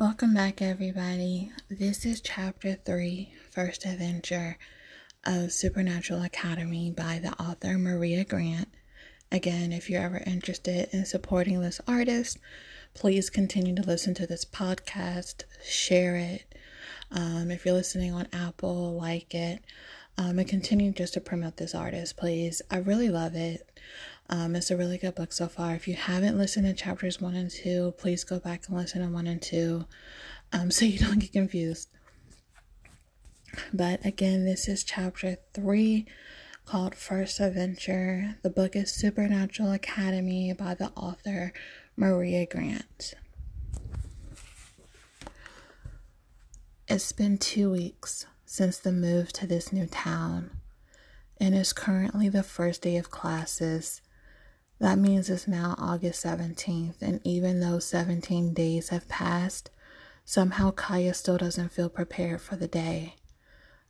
Welcome back, everybody. This is chapter three, first adventure of Supernatural Academy by the author Maria Grant. Again, if you're ever interested in supporting this artist, please continue to listen to this podcast, share it. Um, if you're listening on Apple, like it, um, and continue just to promote this artist, please. I really love it. Um, it's a really good book so far. If you haven't listened to chapters one and two, please go back and listen to one and two um, so you don't get confused. But again, this is chapter three called First Adventure. The book is Supernatural Academy by the author Maria Grant. It's been two weeks since the move to this new town, and it's currently the first day of classes that means it's now August 17th, and even though 17 days have passed, somehow Kaya still doesn't feel prepared for the day.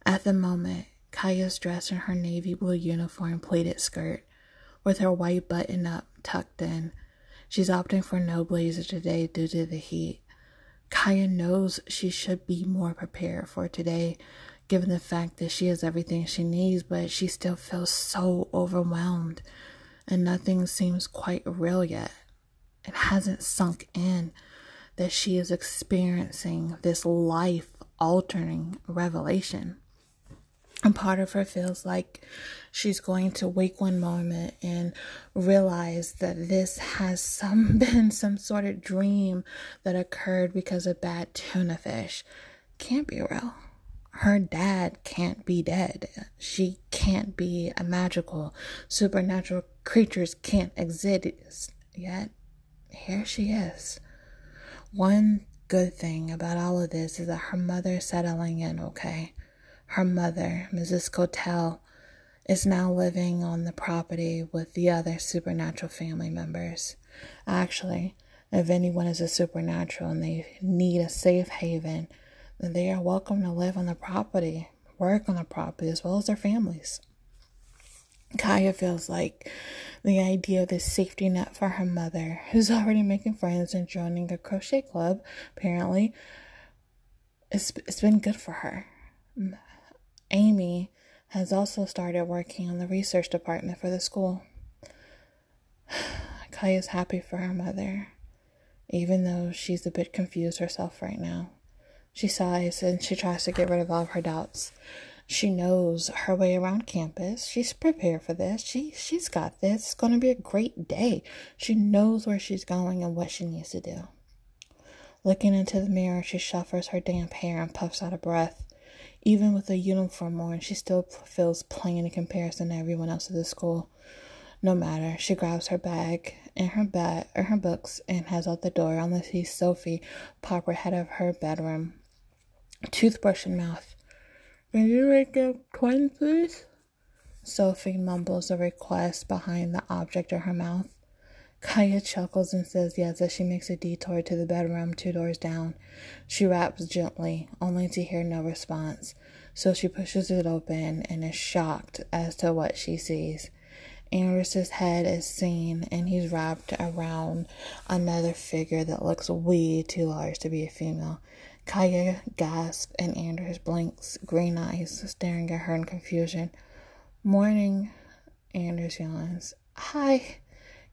At the moment, Kaya's dressed in her navy blue uniform pleated skirt, with her white button up tucked in. She's opting for no blazer today due to the heat. Kaya knows she should be more prepared for today, given the fact that she has everything she needs, but she still feels so overwhelmed and nothing seems quite real yet. It hasn't sunk in that she is experiencing this life altering revelation. And part of her feels like she's going to wake one moment and realize that this has some been some sort of dream that occurred because of bad tuna fish. Can't be real her dad can't be dead. She can't be a magical, supernatural creatures can't exist yet. Here she is. One good thing about all of this is that her mother is settling in okay. Her mother, Mrs. Cotel, is now living on the property with the other supernatural family members. Actually, if anyone is a supernatural and they need a safe haven, they are welcome to live on the property, work on the property, as well as their families. Kaya feels like the idea of this safety net for her mother, who's already making friends and joining a crochet club, apparently, it's, it's been good for her. Amy has also started working on the research department for the school. Kaya's happy for her mother, even though she's a bit confused herself right now. She sighs and she tries to get rid of all of her doubts. She knows her way around campus. She's prepared for this. She she's got this. It's going to be a great day. She knows where she's going and what she needs to do. Looking into the mirror, she shuffles her damp hair and puffs out a breath. Even with a uniform on, she still feels plain in comparison to everyone else at the school. No matter, she grabs her bag and her bag or her books and heads out the door unless sees Sophie pop her head of her bedroom toothbrush in mouth. Can you make a twin, please? Sophie mumbles a request behind the object of her mouth. Kaya chuckles and says yes as she makes a detour to the bedroom two doors down. She raps gently, only to hear no response, so she pushes it open and is shocked as to what she sees. Anders's head is seen, and he's wrapped around another figure that looks way too large to be a female. Kaya gasps and Anders blinks, green eyes staring at her in confusion. Morning, Anders yawns. Hi,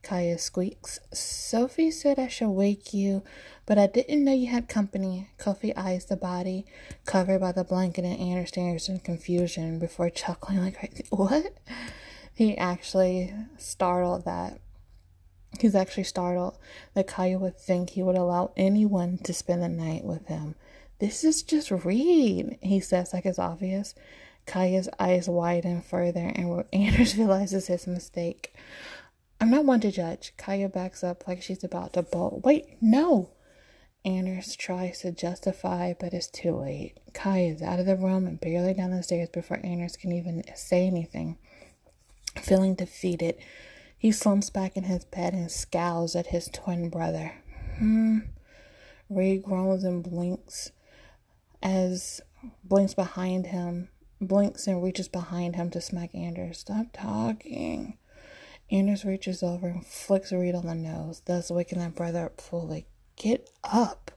Kaya squeaks. Sophie said I should wake you, but I didn't know you had company. Kofi eyes the body covered by the blanket and Anders stares in confusion before chuckling like. What? He actually startled that He's actually startled that Kaya would think he would allow anyone to spend the night with him. This is just Reed, he says like it's obvious. Kaya's eyes widen further, and Anders realizes his mistake. I'm not one to judge. Kaya backs up like she's about to bolt. Wait, no! Anders tries to justify, but it's too late. Kaya is out of the room and barely down the stairs before Anders can even say anything. Feeling defeated, he slumps back in his bed and scowls at his twin brother. Hmm. Ray groans and blinks as blinks behind him, blinks and reaches behind him to smack Anders. Stop talking. Anders reaches over and flicks Reed on the nose, thus waking that brother up fully. Get up.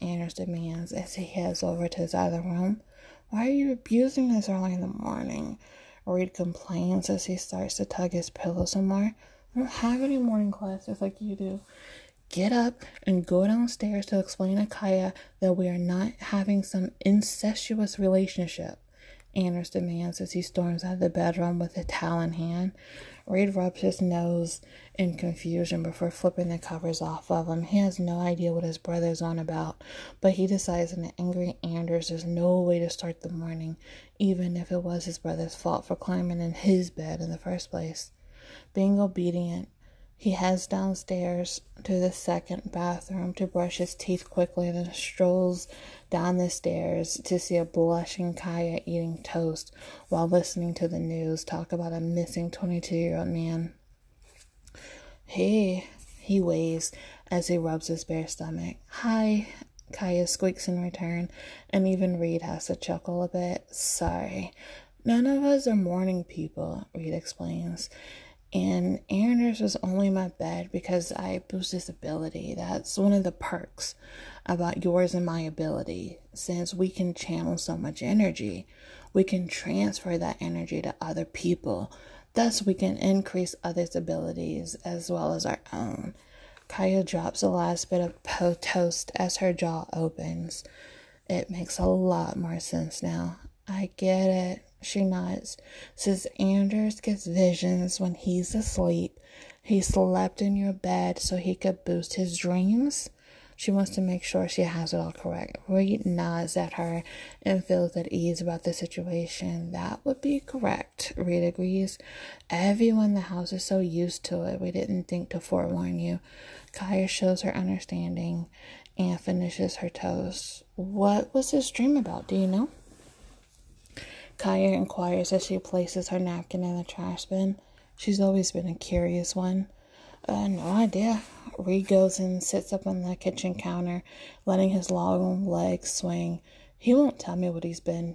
Anders demands as he heads over to his other room. Why are you abusing us early in the morning? Reed complains as he starts to tug his pillow some more. I don't have any morning classes like you do. Get up and go downstairs to explain to Kaya that we are not having some incestuous relationship. Anders demands as he storms out of the bedroom with a towel in hand. Reed rubs his nose in confusion before flipping the covers off of him. He has no idea what his brother's on about, but he decides in an angry Anders there's no way to start the morning, even if it was his brother's fault for climbing in his bed in the first place. Being obedient, he heads downstairs to the second bathroom to brush his teeth quickly and then strolls down the stairs to see a blushing Kaya eating toast while listening to the news talk about a missing 22 year old man. Hey, he waves as he rubs his bare stomach. Hi, Kaya squeaks in return, and even Reed has to chuckle a bit. Sorry. None of us are morning people, Reed explains and Anders was only my bed because I boost his ability. That's one of the perks about yours and my ability. Since we can channel so much energy, we can transfer that energy to other people. Thus, we can increase others' abilities as well as our own. Kaya drops the last bit of po- toast as her jaw opens. It makes a lot more sense now. I get it. She nods. Says Anders gets visions when he's asleep. He slept in your bed so he could boost his dreams. She wants to make sure she has it all correct. Reed nods at her and feels at ease about the situation. That would be correct, Reed agrees. Everyone in the house is so used to it, we didn't think to forewarn you. Kaya shows her understanding and finishes her toast. What was his dream about? Do you know? Kaya inquires as she places her napkin in the trash bin. She's always been a curious one. Uh, no idea. Reed goes and sits up on the kitchen counter, letting his long legs swing. He won't tell me what he's been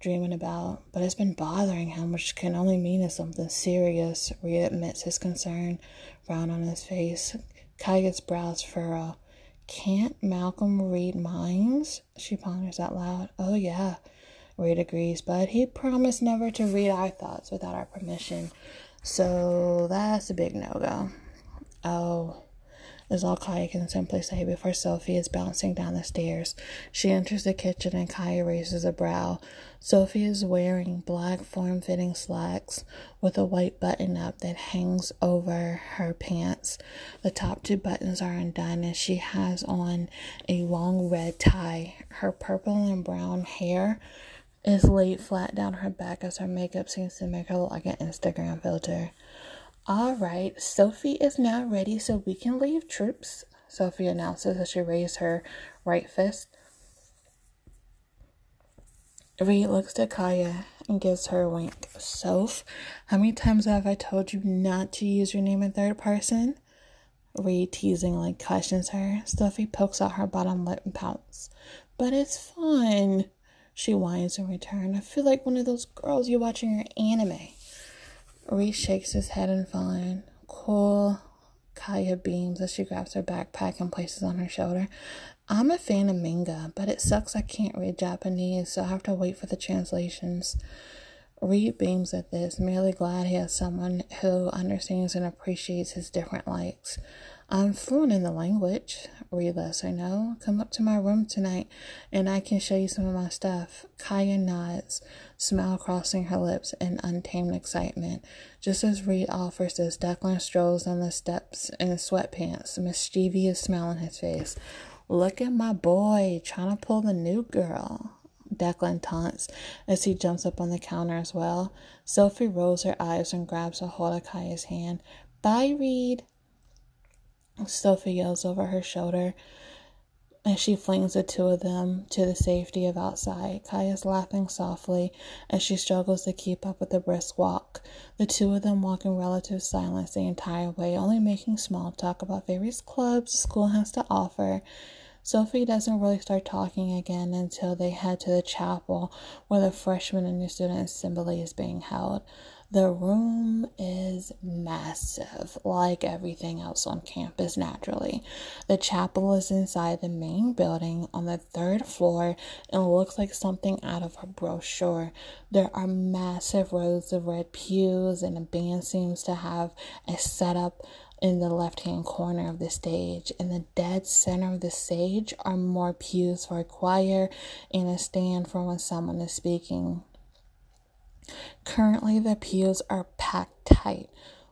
dreaming about, but it's been bothering him, which can only mean it's something serious. Reed admits his concern, frown on his face. Kaya's brows furrow. Can't Malcolm read minds? She ponders out loud. Oh, yeah. Reed agrees, but he promised never to read our thoughts without our permission. So that's a big no go. Oh, is all Kaya can simply say before Sophie is bouncing down the stairs. She enters the kitchen and Kaya raises a brow. Sophie is wearing black form fitting slacks with a white button up that hangs over her pants. The top two buttons are undone and she has on a long red tie. Her purple and brown hair is laid flat down her back as her makeup seems to make her look like an Instagram filter. All right, Sophie is now ready so we can leave troops, Sophie announces as she raises her right fist. Reed looks at Kaya and gives her a wink. Soph, how many times have I told you not to use your name in third person? Reed teasingly questions her. Sophie pokes out her bottom lip and pouts. But it's fun. She whines in return. I feel like one of those girls you're watching your anime. Reese shakes his head in fine. Cool. Kaya beams as she grabs her backpack and places on her shoulder. I'm a fan of manga, but it sucks I can't read Japanese, so I have to wait for the translations. Reed beams at this, merely glad he has someone who understands and appreciates his different likes. I'm fluent in the language. Lets her know. Come up to my room tonight and I can show you some of my stuff. Kaya nods, smile crossing her lips in untamed excitement. Just as Reed offers this, Declan strolls down the steps in sweatpants, mischievous smile on his face. Look at my boy trying to pull the new girl. Declan taunts as he jumps up on the counter as well. Sophie rolls her eyes and grabs a hold of Kaya's hand. Bye, Reed. Sophie yells over her shoulder as she flings the two of them to the safety of outside. Kaya's laughing softly as she struggles to keep up with the brisk walk. The two of them walk in relative silence the entire way, only making small talk about various clubs the school has to offer. Sophie doesn't really start talking again until they head to the chapel where the freshman and new student assembly is being held. The room is massive, like everything else on campus, naturally. The chapel is inside the main building on the third floor and looks like something out of a brochure. There are massive rows of red pews, and the band seems to have a setup in the left hand corner of the stage. In the dead center of the stage are more pews for a choir and a stand for when someone is speaking. Currently, the pews are packed tight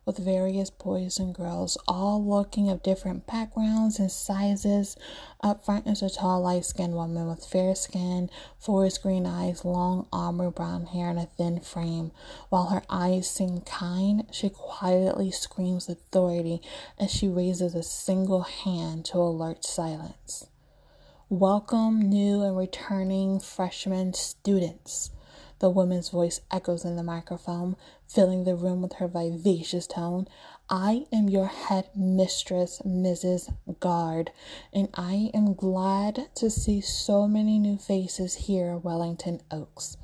with various boys and girls, all looking of different backgrounds and sizes. Up front is a tall, light skinned woman with fair skin, forest green eyes, long auburn brown hair, and a thin frame. While her eyes seem kind, she quietly screams authority as she raises a single hand to alert silence. Welcome, new and returning freshman students. The woman's voice echoes in the microphone, filling the room with her vivacious tone. I am your head mistress, Mrs. Guard, and I am glad to see so many new faces here Wellington Oaks.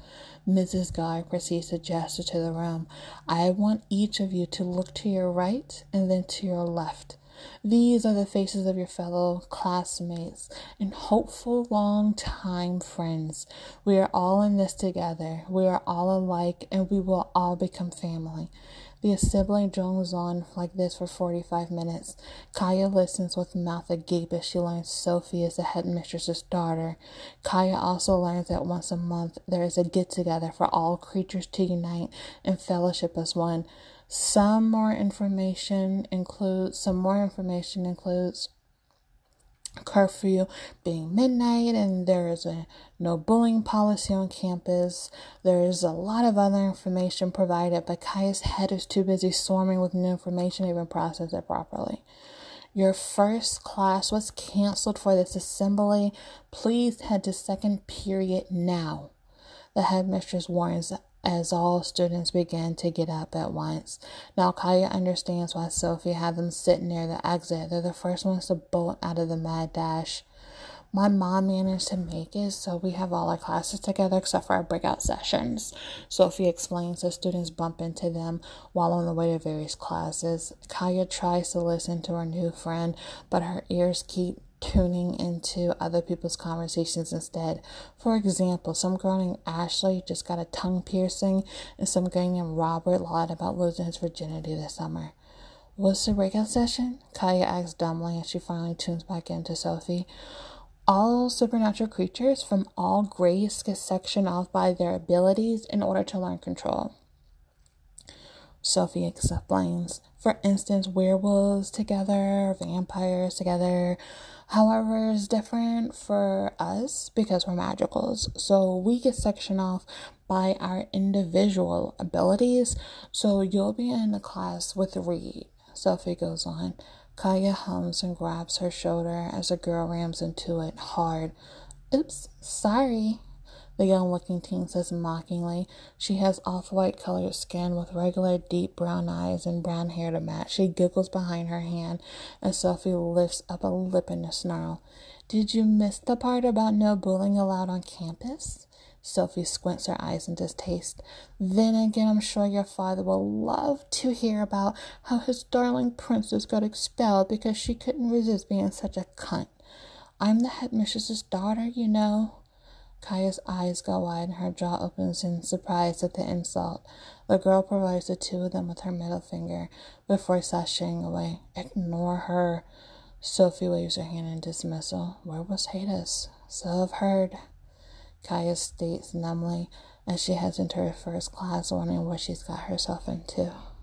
Mrs. Guard proceeds to gesture to the room. I want each of you to look to your right and then to your left. These are the faces of your fellow classmates and hopeful long time friends. We are all in this together. We are all alike and we will all become family. The assembly drones on like this for 45 minutes. Kaya listens with mouth agape as she learns Sophie is the headmistress's daughter. Kaya also learns that once a month there is a get together for all creatures to unite and fellowship as one. Some more information includes some more information includes curfew being midnight and there is a no bullying policy on campus. There is a lot of other information provided, but Kaya's head is too busy swarming with new information to even process it properly. Your first class was canceled for this assembly. Please head to second period now. The headmistress warns as all students begin to get up at once. Now Kaya understands why Sophie had them sit near the exit. They're the first ones to bolt out of the mad dash. My mom managed to make it, so we have all our classes together except for our breakout sessions. Sophie explains as students bump into them while on the way to various classes. Kaya tries to listen to her new friend, but her ears keep tuning into other people's conversations instead. For example, some girl named Ashley just got a tongue piercing, and some guy named Robert lied about losing his virginity this summer. What's the breakout session? Kaya asks dumbly as she finally tunes back into Sophie. All supernatural creatures from all grades get sectioned off by their abilities in order to learn control. Sophie explains. For instance, werewolves together, vampires together. However, it's different for us because we're magicals. So we get sectioned off by our individual abilities. So you'll be in the class with Reed. Sophie goes on. Kaya hums and grabs her shoulder as the girl rams into it hard. Oops, sorry. The young looking teen says mockingly. She has off white colored skin with regular deep brown eyes and brown hair to match. She giggles behind her hand and Sophie lifts up a lip in a snarl. Did you miss the part about no bullying allowed on campus? Sophie squints her eyes in distaste. Then again, I'm sure your father will love to hear about how his darling princess got expelled because she couldn't resist being such a cunt. I'm the headmistress's daughter, you know. Kaya's eyes go wide and her jaw opens in surprise at the insult. The girl provides the two of them with her middle finger before sashaying away. Ignore her. Sophie waves her hand in dismissal. Where was Hades? So I've heard. Kaya states numbly as she heads into her first class, wondering what she's got herself into.